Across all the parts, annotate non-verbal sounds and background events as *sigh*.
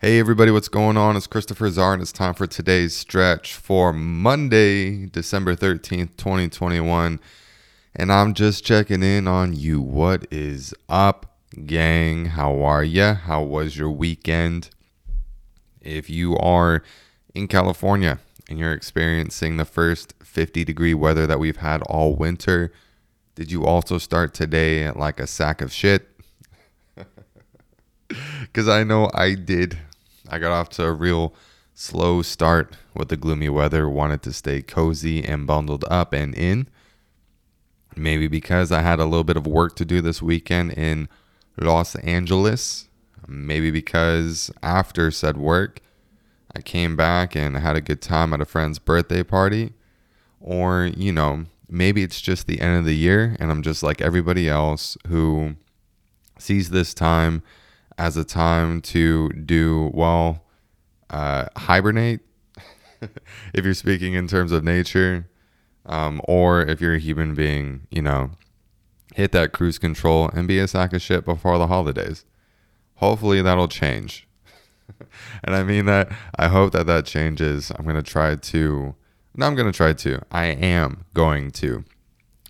Hey everybody, what's going on? It's Christopher Czar and it's time for today's stretch for Monday, December 13th, 2021. And I'm just checking in on you. What is up, gang? How are ya? How was your weekend? If you are in California and you're experiencing the first 50 degree weather that we've had all winter, did you also start today like a sack of shit? *laughs* Because I know I did. I got off to a real slow start with the gloomy weather, wanted to stay cozy and bundled up and in. Maybe because I had a little bit of work to do this weekend in Los Angeles. Maybe because after said work, I came back and had a good time at a friend's birthday party. Or, you know, maybe it's just the end of the year and I'm just like everybody else who sees this time as a time to do well uh, hibernate *laughs* if you're speaking in terms of nature um, or if you're a human being you know hit that cruise control and be a sack of shit before the holidays. Hopefully that'll change. *laughs* And i mean that i hope that that changes. I'm going to try to no i'm going to try to. I am going to.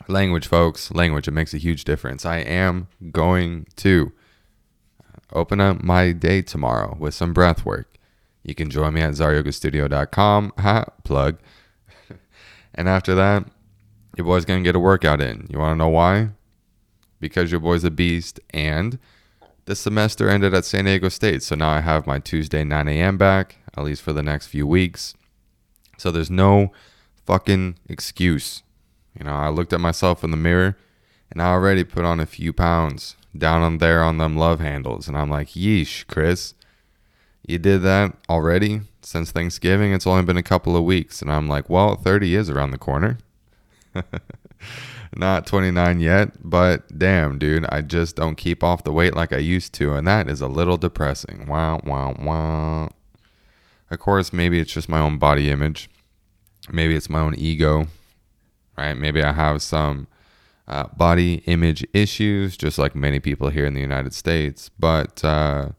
Language folks language it makes a huge difference. I am going to open up my day tomorrow with some breath work. You can join me at zaryogastudio.com. Ha, plug. *laughs* and after that, your boy's going to get a workout in. You want to know why? Because your boy's a beast and the semester ended at San Diego State. So now I have my Tuesday 9 a.m. back, at least for the next few weeks. So there's no fucking excuse. You know, I looked at myself in the mirror and I already put on a few pounds down on there on them love handles. And I'm like, yeesh, Chris, you did that already since Thanksgiving. It's only been a couple of weeks. And I'm like, well, 30 is around the corner. *laughs* Not 29 yet, but damn, dude, I just don't keep off the weight like I used to. And that is a little depressing. Wow, wow, wow. Of course, maybe it's just my own body image. Maybe it's my own ego, right? Maybe I have some uh, body image issues, just like many people here in the United States. But uh,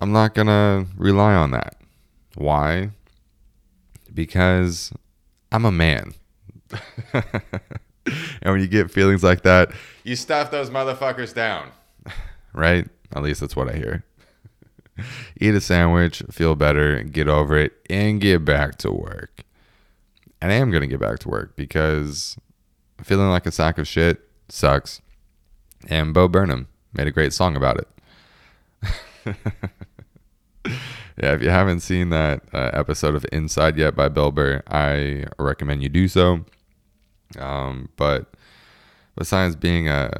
I'm not going to rely on that. Why? Because I'm a man. *laughs* and when you get feelings like that, you stuff those motherfuckers down. *laughs* right? At least that's what I hear. *laughs* Eat a sandwich, feel better, get over it, and get back to work. And I am going to get back to work because feeling like a sack of shit sucks. And Bo Burnham made a great song about it. *laughs* yeah, if you haven't seen that uh, episode of Inside yet by Bill Burr, I recommend you do so. Um, but besides being a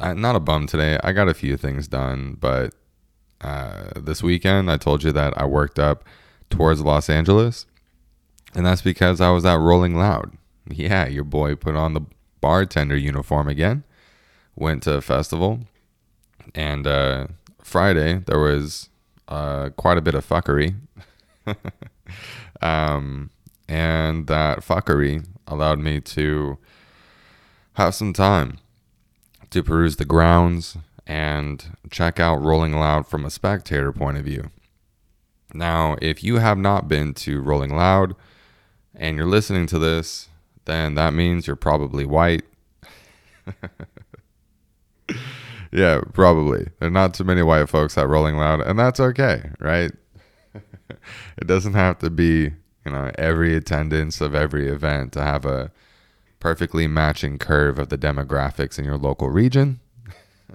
I, not a bum today, I got a few things done. But uh, this weekend, I told you that I worked up towards Los Angeles, and that's because I was at Rolling Loud. Yeah, your boy put on the bartender uniform again. Went to a festival, and uh, Friday there was uh, quite a bit of fuckery. *laughs* um, and that fuckery allowed me to have some time to peruse the grounds and check out Rolling Loud from a spectator point of view. Now, if you have not been to Rolling Loud and you're listening to this, then that means you're probably white. *laughs* yeah, probably. There are not too many white folks at Rolling Loud, and that's okay, right? *laughs* it doesn't have to be, you know, every attendance of every event to have a perfectly matching curve of the demographics in your local region.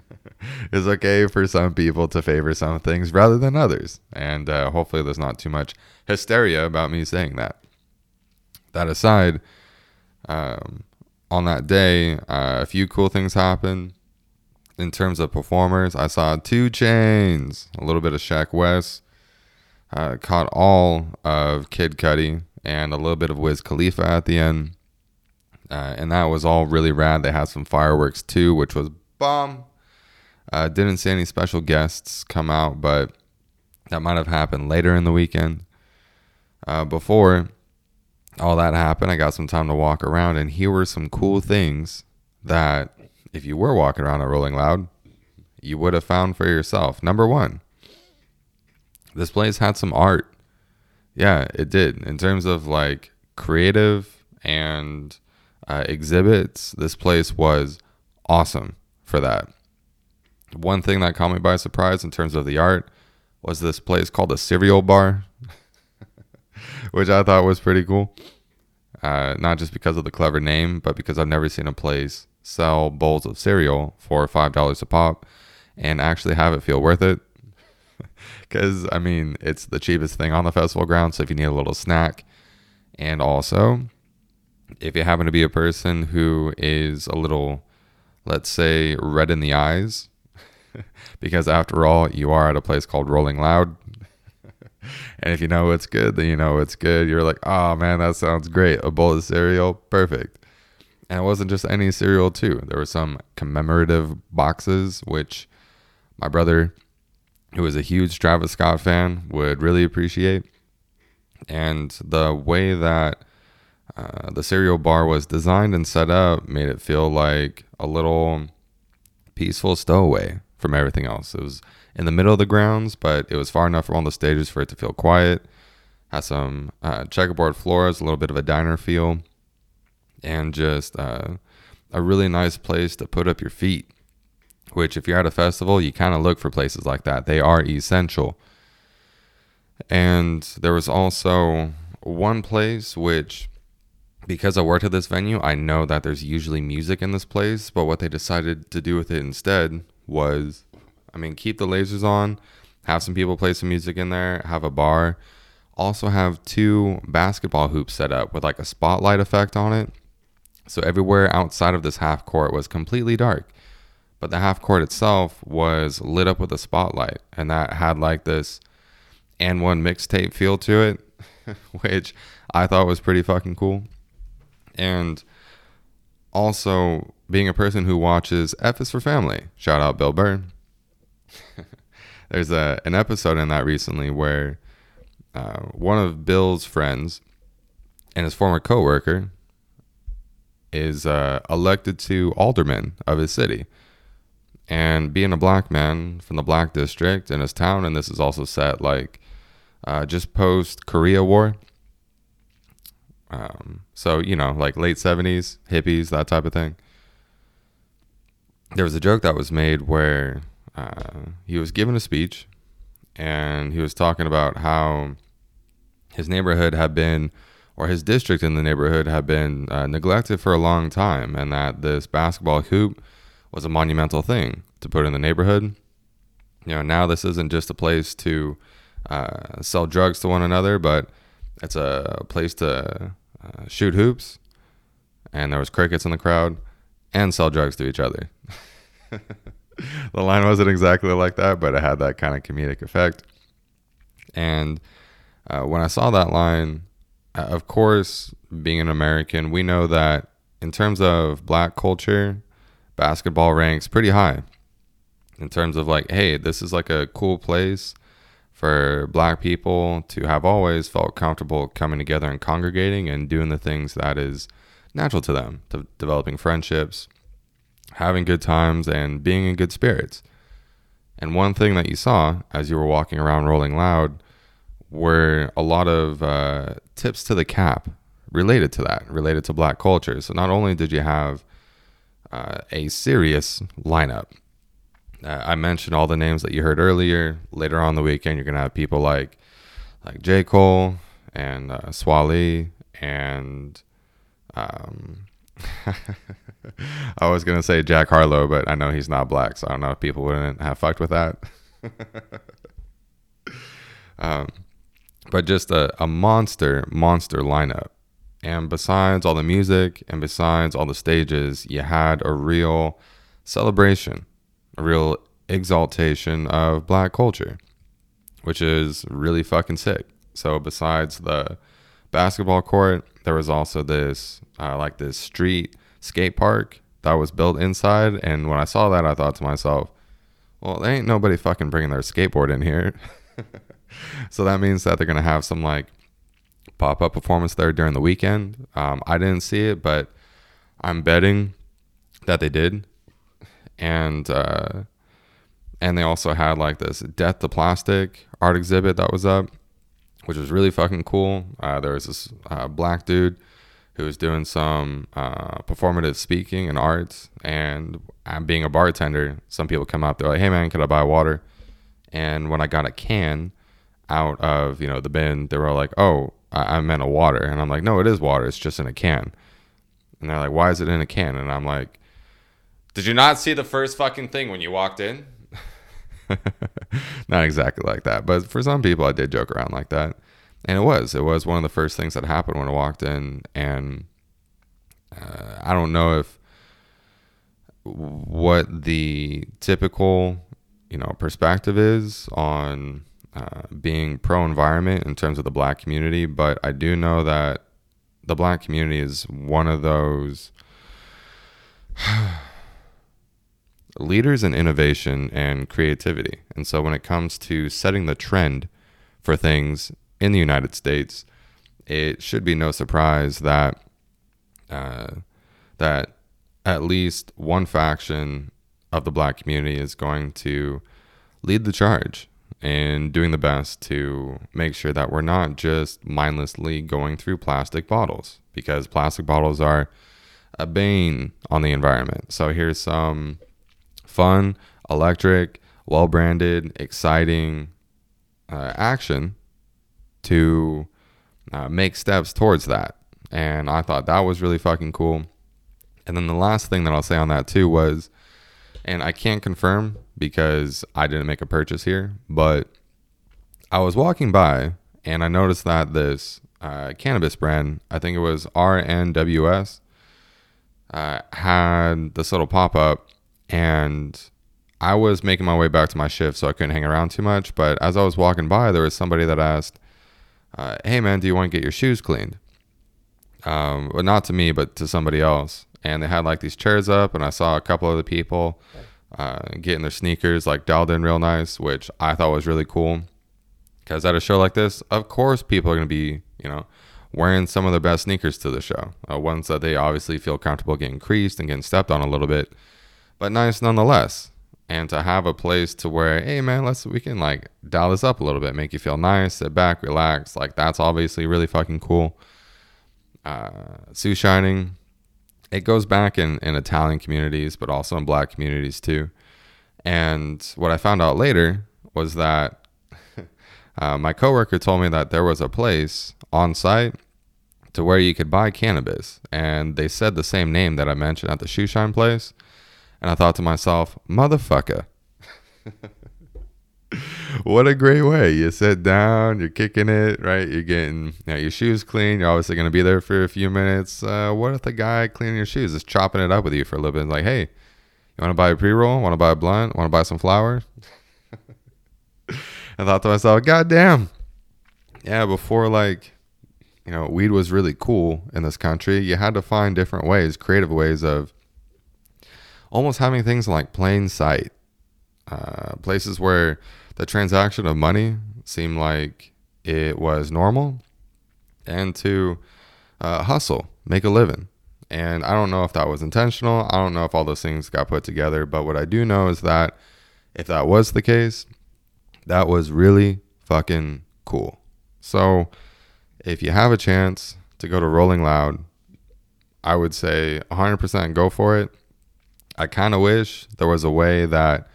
*laughs* it's okay for some people to favor some things rather than others. And uh, hopefully, there's not too much hysteria about me saying that. That aside, um, on that day, uh, a few cool things happened in terms of performers. I saw 2 Chainz, a little bit of Sheck Wes, uh, caught all of Kid Cudi, and a little bit of Wiz Khalifa at the end. Uh, and that was all really rad. They had some fireworks too, which was bomb. Uh, didn't see any special guests come out, but that might have happened later in the weekend. Uh, before all that happened, I got some time to walk around, and here were some cool things that if you were walking around at Rolling Loud, you would have found for yourself. Number one, this place had some art. Yeah, it did. In terms of like creative and uh, exhibits, this place was awesome for that. One thing that caught me by surprise in terms of the art was this place called the Cereal Bar, *laughs* which I thought was pretty cool. Uh, not just because of the clever name, but because I've never seen a place sell bowls of cereal for five dollars a pop and actually have it feel worth it. *laughs* Because I mean, it's the cheapest thing on the festival ground. So if you need a little snack, and also if you happen to be a person who is a little, let's say, red in the eyes, *laughs* because after all, you are at a place called Rolling Loud. And if you know it's good, then you know it's good. You're like, oh man, that sounds great. A bowl of cereal, perfect. And it wasn't just any cereal, too. There were some commemorative boxes, which my brother, who is a huge Travis Scott fan, would really appreciate. And the way that uh, the cereal bar was designed and set up made it feel like a little peaceful stowaway from everything else. It was in the middle of the grounds, but it was far enough from all the stages for it to feel quiet. Had some uh, checkerboard floors, a little bit of a diner feel, and just uh, a really nice place to put up your feet. Which, if you're at a festival, you kind of look for places like that. They are essential. And there was also one place which because I worked at this venue, I know that there's usually music in this place, but what they decided to do with it instead was I mean, keep the lasers on, have some people play some music in there, have a bar, also have two basketball hoops set up with like a spotlight effect on it. So everywhere outside of this half court was completely dark. But the half court itself was lit up with a spotlight, and that had like this AND1 mixtape feel to it, *laughs* which I thought was pretty fucking cool. And also, being a person who watches F is for Family, shout out Bill Burr. *laughs* There's a an episode in that recently where uh, one of Bill's friends and his former coworker is uh, elected to alderman of his city. And being a black man from the black district in his town, and this is also set like uh, just post Korea War. Um, so, you know, like late 70s, hippies, that type of thing. There was a joke that was made where uh, he was giving a speech and he was talking about how his neighborhood had been, or his district in the neighborhood had been uh, neglected for a long time, and that this basketball hoop was a monumental thing to put in the neighborhood. You know, now this isn't just a place to uh, sell drugs to one another, but it's a place to uh, shoot hoops, and there was crickets in the crowd, and sell drugs to each other. *laughs* *laughs* the line wasn't exactly like that, but it had that kind of comedic effect. And uh, when I saw that line, uh, of course, being an American, we know that in terms of black culture, basketball ranks pretty high. In terms of like, hey, this is like a cool place for black people to have always felt comfortable coming together and congregating and doing the things that is natural to them, to developing friendships, having good times, and being in good spirits. And one thing that you saw as you were walking around Rolling Loud were a lot of uh, tips to the cap related to that, related to black culture. So not only did you have uh, a serious lineup, uh, I mentioned all the names that you heard earlier. Later on the weekend, you're gonna have people like like J Cole and uh, Swae Lee and um, *laughs* I was gonna say Jack Harlow, but I know he's not black, so I don't know if people wouldn't have fucked with that. *laughs* um, but just a, a monster, monster lineup. And besides all the music and besides all the stages, you had a real celebration, a real exaltation of black culture, which is really fucking sick. So besides the basketball court, there was also this uh, like this street skate park that was built inside. And when I saw that, I thought to myself, well, there ain't nobody fucking bringing their skateboard in here. *laughs* so that means that they're gonna have some like pop up performance there during the weekend. Um, I didn't see it, but I'm betting that they did. And uh, and they also had like this Death to Plastic art exhibit that was up, which was really fucking cool. Uh, there was this uh, black dude who was doing some uh, performative speaking and arts. And I'm being a bartender, some people come up, they're like, hey man, could I buy water? And when I got a can out of, you know, the bin, they were like, oh, I, I meant a water. And I'm like, no, it is water. It's just in a can. And they're like, why is it in a can? And I'm like, did you not see the first fucking thing when you walked in? *laughs* not exactly like that. But for some people, I did joke around like that and it was it was one of the first things that happened when I walked in, and uh, I don't know if what the typical you know perspective is on uh, being pro environment in terms of the black community, but I do know that the black community is one of those *sighs* leaders in innovation and creativity. And so when it comes to setting the trend for things in the United States, it should be no surprise that uh, that at least one faction of the black community is going to lead the charge in doing the best to make sure that we're not just mindlessly going through plastic bottles because plastic bottles are a bane on the environment. So here's some fun, electric, well branded, exciting uh, action to uh, make steps towards that. And I thought that was really fucking cool. And then the last thing that I'll say on that too was, and I can't confirm because I didn't make a purchase here, but I was walking by and I noticed that this uh, cannabis brand, I think it was RNWS, uh, had this little pop up. And I was making my way back to my shift, so I couldn't hang around too much. But as I was walking by, there was somebody that asked, uh, hey man, do you want to get your shoes cleaned? Um, well, not to me, but to somebody else. And they had like these chairs up, and I saw a couple of the people uh, getting their sneakers like dialed in real nice, which I thought was really cool. Because at a show like this, of course, people are to be, you know, wearing some of their best sneakers to the show. Uh, ones that they obviously feel comfortable getting creased and getting stepped on a little bit, but nice nonetheless. And to have a place to where hey man let's we can like dial this up a little bit make you feel nice sit back relax like that's obviously really fucking cool. Uh sue shining it goes back in in italian communities but also in black communities too. And what i found out later was that *laughs* uh, my coworker told me that there was a place on site to where you could buy cannabis. And they said the same name that i mentioned at the shoe shine place and I thought to myself, motherfucker. *laughs* what a great way. You sit down, you're kicking it, right? You're getting you know, your shoes clean. You're obviously going to be there for a few minutes. Uh, what if the guy cleaning your shoes is chopping it up with you for a little bit? Like, hey, you want to buy a pre roll? Want to buy a blunt? Want to buy some flour? *laughs* I thought to myself, God damn. Yeah, before like, you know, weed was really cool in this country, you had to find different ways, creative ways of almost having things like plain sight, uh, places where the transaction of money seemed like it was normal, and to uh, hustle, make a living. And I don't know if that was intentional. I don't know if all those things got put together. But what I do know is that if that was the case, that was really fucking cool. So if you have a chance to go to Rolling Loud, I would say 100% go for it. I kind of wish there was a way that,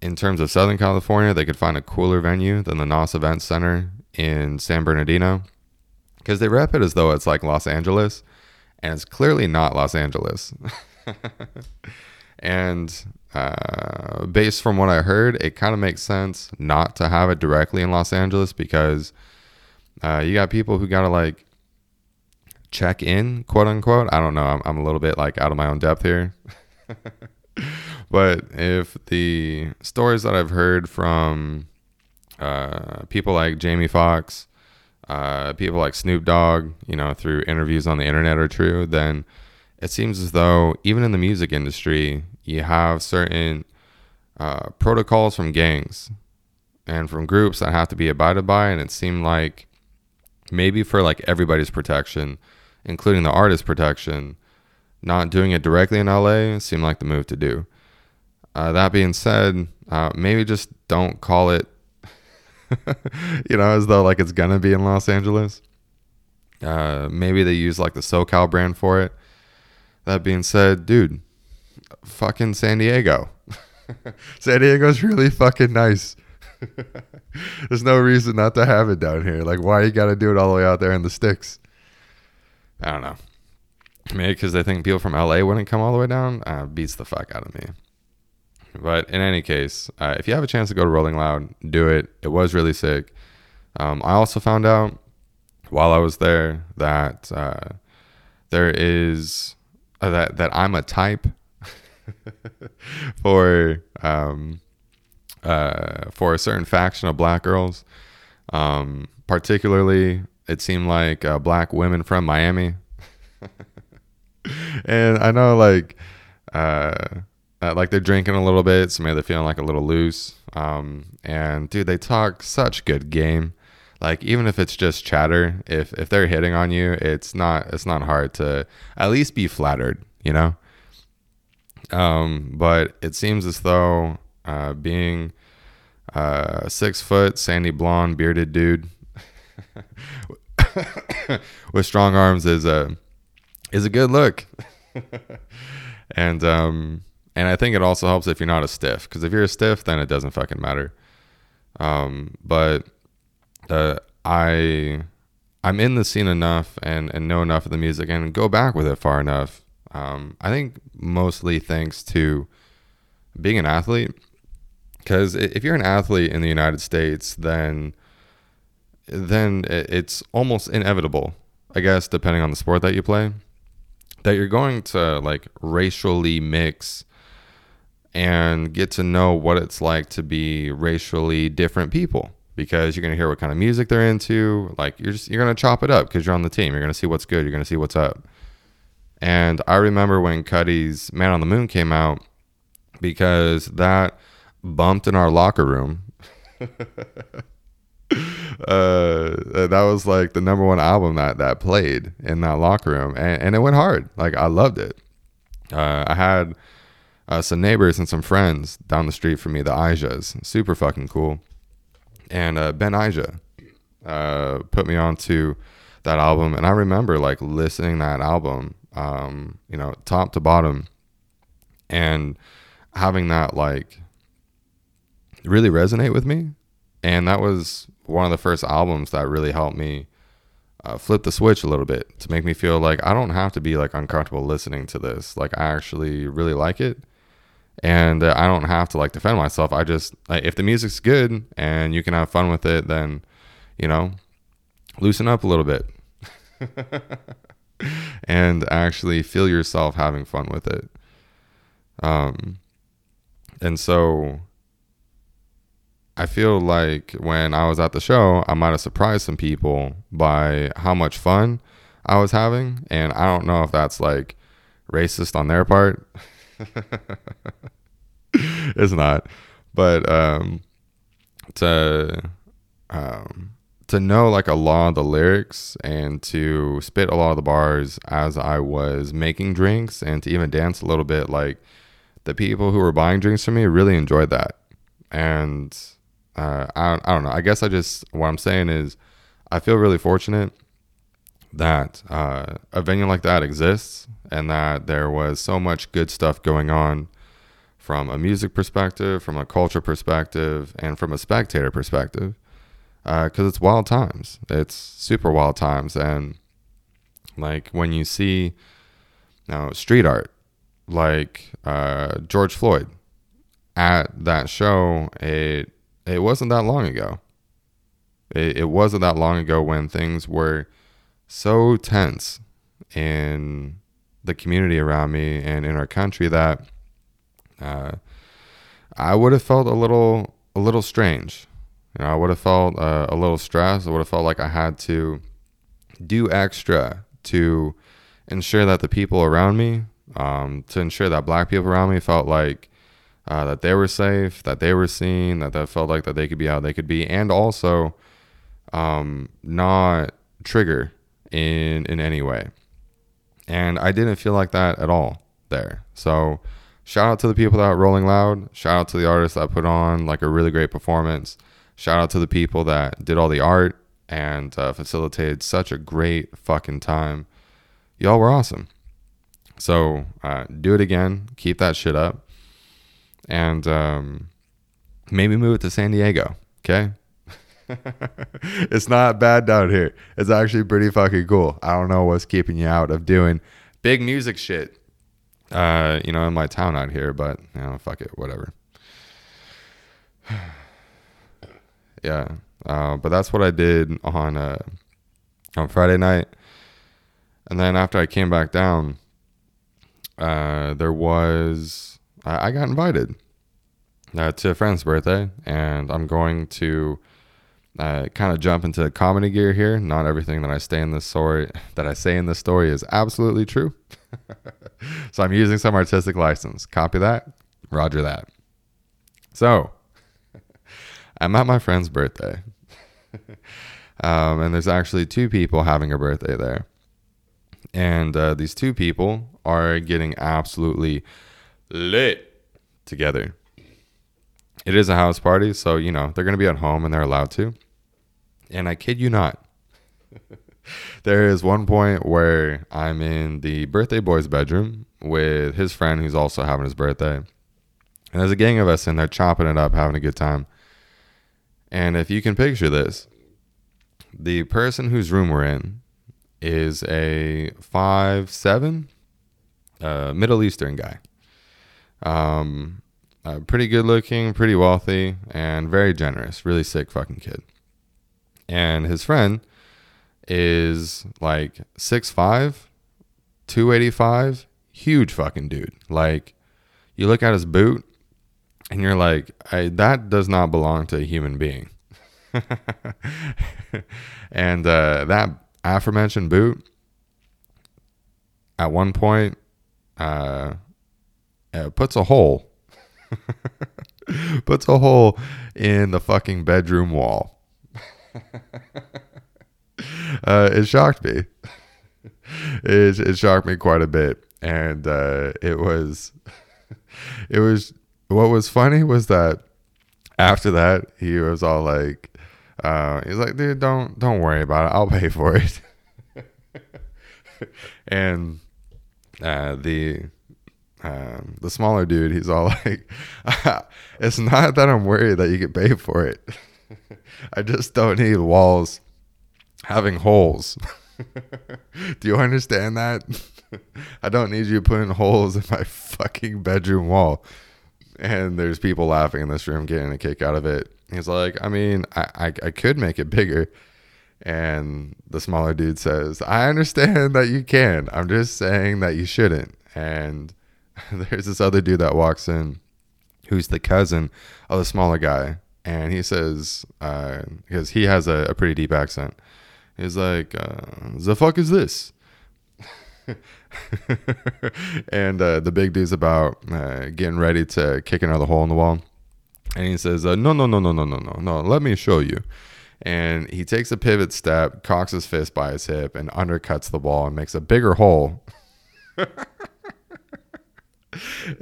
in terms of Southern California, they could find a cooler venue than the NOS Event Center in San Bernardino, because they rep it as though it's like Los Angeles, and it's clearly not Los Angeles. *laughs* and uh, based from what I heard, it kind of makes sense not to have it directly in Los Angeles because uh, you got people who got to like check in, quote unquote. I don't know. I'm, I'm a little bit like out of my own depth here. *laughs* *laughs* but if the stories that I've heard from uh, people like Jamie Foxx, uh, people like Snoop Dogg, you know, through interviews on the internet are true, then it seems as though even in the music industry, you have certain uh, protocols from gangs and from groups that have to be abided by. And it seemed like maybe for like everybody's protection, including the artist's protection, not doing it directly in LA seemed like the move to do. uh, that being said, uh, maybe just don't call it, *laughs* you know, as though like it's gonna be in Los Angeles. Uh, maybe they use like the SoCal brand for it. That being said, dude, fucking San Diego. *laughs* San Diego's really fucking nice. *laughs* There's no reason not to have it down here. Like, why you got to do it all the way out there in the sticks? I don't know. Maybe because they think people from LA wouldn't come all the way down. Uh, beats the fuck out of me. But in any case, uh, if you have a chance to go to Rolling Loud, do it. It was really sick. Um, I also found out while I was there that uh, there is uh, that that I'm a type *laughs* for um, uh, for a certain faction of black girls. Um, particularly, it seemed like uh, black women from Miami. *laughs* and I know, like, uh, uh, like they're drinking a little bit, so maybe they're feeling like a little loose. Um, and dude, they talk such good game. Like even if it's just chatter, if if they're hitting on you, it's not it's not hard to at least be flattered, you know. Um, but it seems as though uh, being uh, six foot, sandy blonde, bearded dude *laughs* with strong arms is a is a good look. *laughs* and um, and I think it also helps if you're not a stiff, because if you're a stiff, then it doesn't fucking matter. Um, but uh, I I'm in the scene enough and and know enough of the music and go back with it far enough um, I think mostly thanks to being an athlete. Because if you're an athlete in the United States, then then it's almost inevitable, I guess, depending on the sport that you play, that you're going to like racially mix and get to know what it's like to be racially different people. Because you're going to hear what kind of music they're into. Like you're just you're going to chop it up because you're on the team. You're going to see what's good. You're going to see what's up. And I remember when Cudi's Man on the Moon came out because that bumped in our locker room. *laughs* uh, that was like the number one album that that played in that locker room, and, and it went hard. Like I loved it. Uh, I had uh, some neighbors and some friends down the street from me, the Ijas, super fucking cool. And uh, Ben Ija uh, put me on to that album, and I remember like listening that album um, you know, top to bottom, and having that like really resonate with me. And that was one of the first albums that really helped me uh, flip the switch a little bit to make me feel like I don't have to be like uncomfortable listening to this. Like I actually really like it, and uh, I don't have to like defend myself. I just like, if the music's good and you can have fun with it, then you know, loosen up a little bit. *laughs* and actually feel yourself having fun with it. Um, and so I feel like when I was at the show, I might have surprised some people by how much fun I was having. And I don't know if that's like racist on their part. *laughs* it's not. But um, to um, to know like a lot of the lyrics and to spit a lot of the bars as I was making drinks and to even dance a little bit, like the people who were buying drinks for me really enjoyed that. And uh, I, I don't know. I guess I just, what I'm saying is, I feel really fortunate that uh, a venue like that exists and that there was so much good stuff going on from a music perspective, from a culture perspective, and from a spectator perspective because uh, it's wild times. It's super wild times, and like when you see you know, street art, like uh, George Floyd at that show, it it wasn't that long ago. It, it wasn't that long ago when things were so tense in the community around me and in our country that uh, I would have felt a little a little strange you know, I would have felt uh, a little stressed. I would have felt like I had to do extra to ensure that the people around me, um, to ensure that black people around me felt like uh, that they were safe, that they were seen, that that felt like that they could be how they could be, and also um, not trigger in in any way. And I didn't feel like that at all there. So shout out to the people that are rolling loud. Shout out to the artists that put on like a really great performance. Shout out to the people that did all the art and uh, facilitated such a great fucking time. Y'all were awesome. So uh, do it again. Keep that shit up. And um, maybe move it to San Diego. Okay. *laughs* it's not bad down here. It's actually pretty fucking cool. I don't know what's keeping you out of doing big music shit. Uh, you know, in my town out here, but you know, fuck it, whatever. *sighs* yeah. Uh, but that's what I did on uh, on Friday night, and then after I came back down, uh, there was I, I got invited uh, to a friend's birthday, and I'm going to uh, kind of jump into comedy gear here. Not everything that I say in this story *laughs* that I say in this story is absolutely true, *laughs* so I'm using some artistic license. Copy that, Roger that. So *laughs* I'm at my friend's birthday. um, and there's actually two people having a birthday there. And uh, these two people are getting absolutely lit together. It is a house party, so, you know, they're to be at home and they're allowed to. And I kid you not, *laughs* there is one point where I'm in the birthday boy's bedroom with his friend who's also having his birthday. And there's a gang of us in there chopping it up, having a good time. And if you can picture this, the person whose room we're in is a five seven uh, Middle Eastern guy. Um, uh, pretty good looking, pretty wealthy, and very generous. Really sick fucking kid. And his friend is like six five, two eighty five, huge fucking dude. Like, you look at his boot, and you're like, I that does not belong to a human being. *laughs* and uh, that aforementioned boot, at one point, uh, puts a hole, *laughs* puts a hole in the fucking bedroom wall. *laughs* uh, it shocked me. *laughs* It, it shocked me quite a bit, and uh, it was, it was what was funny was that after that he was all like uh, he's like dude don't don't worry about it i'll pay for it and uh, the um, the smaller dude he's all *laughs* like *laughs* it's not that i'm worried that you get paid for it *laughs* i just don't need walls having holes do you understand that i don't need you putting holes in my fucking bedroom wall and there's people laughing in this room getting a kick out of it. He's like, I mean, I, I, I could make it bigger. And the smaller dude says, I understand that you can. I'm just saying that you shouldn't. And *laughs* there's this other dude that walks in who's the cousin of the smaller guy. And he says, uh, because he has a, a, pretty deep accent, he's like, uh, the fuck is this? *laughs* and uh, the big dude's about uh, getting ready to kick another hole in the wall. And he says, uh, No, no, no, no, no, no, no, no, let me show you. And he takes a pivot step, cocks his fist by his hip, and undercuts the wall and makes a bigger hole. *laughs*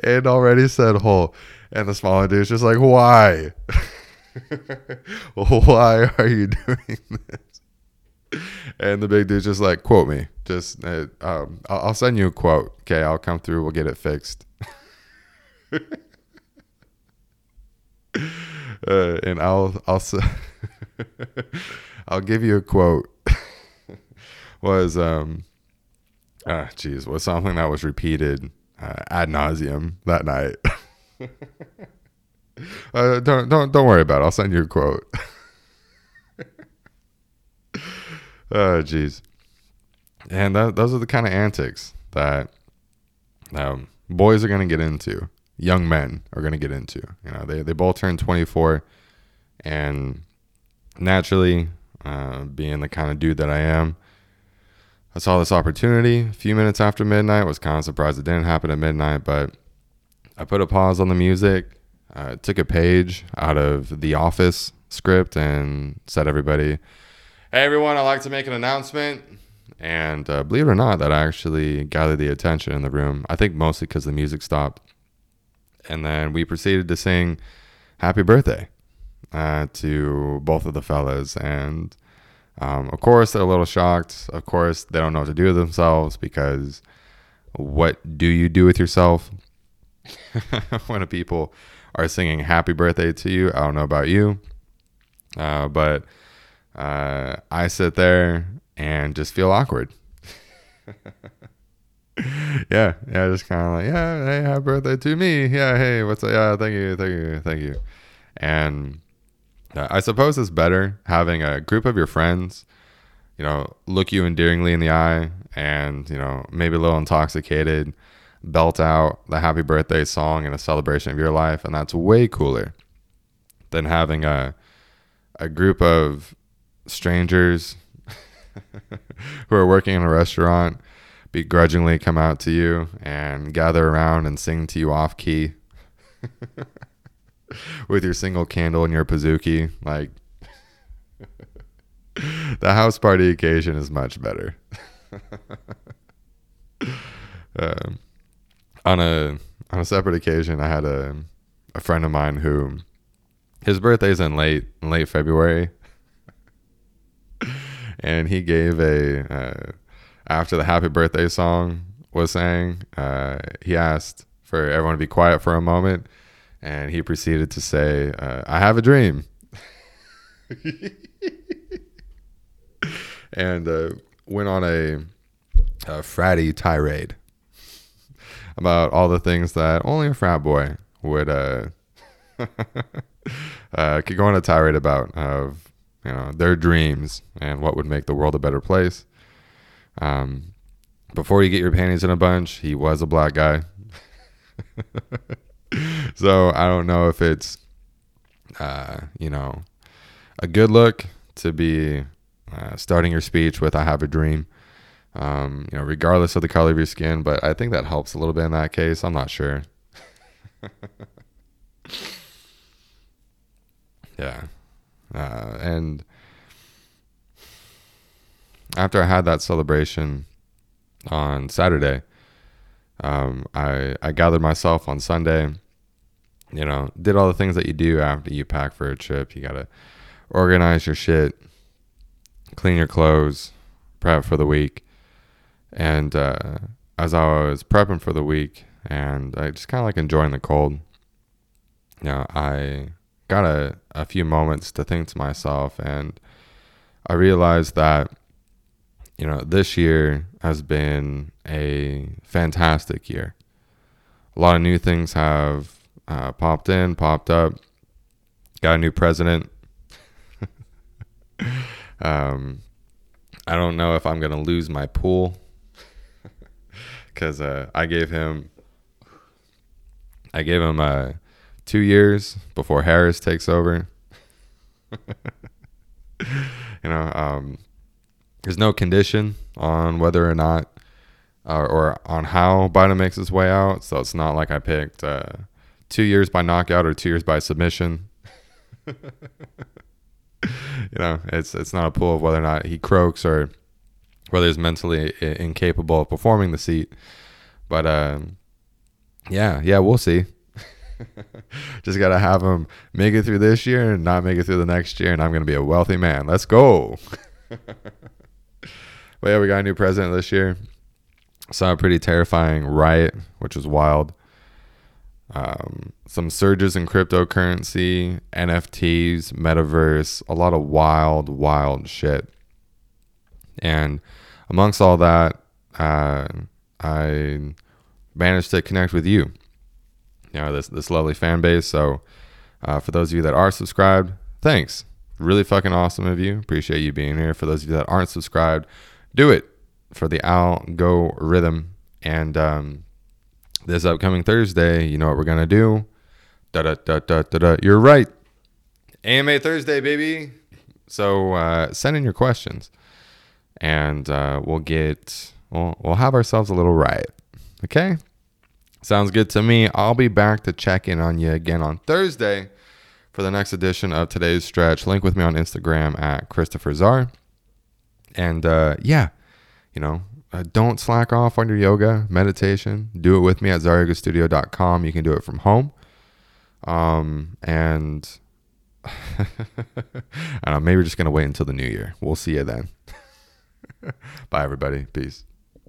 and already said hole. And the smaller dude's just like, Why? *laughs* Why are you doing this? and the big dude's just like, quote me. Just, uh, um, I'll, I'll, send you a quote. Okay, I'll come through. We'll get it fixed. *laughs* uh, and I'll, I'll, *laughs* I'll give you a quote. was, um, ah, jeez, was something that was repeated uh, ad nauseum that night. *laughs* uh, don't, don't, don't worry about it. I'll send you a quote. *laughs* oh, jeez. And that, those are the kind of antics that um, boys are going to get into. Young men are going to get into. You know, they, they both turn 24. And naturally, uh, being the kind of dude that I am, I saw this opportunity a few minutes after midnight. Was kind of surprised it didn't happen at midnight, but I put a pause on the music, uh, took a page out of the Office script, and said, "Everybody, Hey everyone, I'd like to make an announcement. And uh, believe it or not, that actually gathered the attention in the room. I think mostly because the music stopped. And then we proceeded to sing happy birthday uh, to both of the fellas. And um, of course, they're a little shocked. Of course, they don't know what to do with themselves because what do you do with yourself *laughs* when people are singing happy birthday to you? I don't know about you, uh, but uh, I sit there and just feel awkward. *laughs* yeah, yeah, just kind of like, yeah, hey, happy birthday to me. Yeah, hey, what's up? Yeah, thank you, thank you, thank you. And I suppose it's better having a group of your friends, you know, look you endearingly in the eye and, you know, maybe a little intoxicated, belt out the happy birthday song in a celebration of your life. And that's way cooler than having a, a group of strangers *laughs* who are working in a restaurant begrudgingly come out to you and gather around and sing to you off key *laughs* with your single candle and your pizookie. Like, *laughs* the house party occasion is much better. *laughs* um, on a on a separate occasion, I had a a friend of mine who his birthday's in late late February, *laughs* and he gave a uh, after the happy birthday song was sang, uh, he asked for everyone to be quiet for a moment, and he proceeded to say, uh, "I have a dream," *laughs* and uh, went on a, a fratty tirade about all the things that only a frat boy would uh, *laughs* uh, could go on a tirade about of you know their dreams and what would make the world a better place. Um, before you get your panties in a bunch, he was a black guy. *laughs* *laughs* so I don't know if it's, uh, you know, a good look to be uh, starting your speech with "I have a dream." Um, you know, regardless of the color of your skin, but I think that helps a little bit in that case. I'm not sure. *laughs* yeah, uh, and after I had that celebration on Saturday, um, I I gathered myself on Sunday. You know, did all the things that you do after you pack for a trip. You gotta organize your shit, clean your clothes, prep for the week. And uh, as I was prepping for the week, and I just kind of like enjoying the cold, you know, I got a, a few moments to think to myself, and I realized that you know, this year has been a fantastic year. A lot of new things have uh, popped in, popped up. Got a new president. *laughs* um, I don't know if I'm gonna lose my pool *laughs* because uh, I gave him, I gave him uh, two years before Harris takes over. *laughs* you know, um, there's no condition on whether or not uh, or on how Biden makes his way out. So it's not like I picked uh, two years by knockout or two years by submission. *laughs* you know, it's it's not a pool of whether or not he croaks or whether he's mentally incapable of performing the seat. But um, yeah, yeah, we'll see. *laughs* Just gotta have him make it through this year and not make it through the next year, and I'm gonna be a wealthy man. Let's go. *laughs* But yeah, we got a new president this year. Saw a pretty terrifying riot, which was wild. Um, some surges in cryptocurrency, NFTs, metaverse, a lot of wild, wild shit. And amongst all that, uh, I managed to connect with you. You know, this this lovely fan base. So, uh, for those of you that are subscribed, thanks. Really fucking awesome of you. Appreciate you being here. For those of you that aren't subscribed, do it for the algorithm. And um, this upcoming Thursday, you know what we're gonna do? Da da da da da da. You're right. AMA Thursday, baby. So uh, send in your questions, and uh, we'll get we'll we'll have ourselves a little riot. Okay. Sounds good to me. I'll be back to check in on you again on Thursday for the next edition of today's stretch. Link with me on Instagram at Christopher Czar. And uh, yeah, you know, uh, don't slack off on your yoga, meditation. Do it with me at zaryogastudio.com. You can do it from home. Um, and *laughs* I don't know, maybe we're just going to wait until the new year. We'll see you then. *laughs* Bye, everybody. Peace.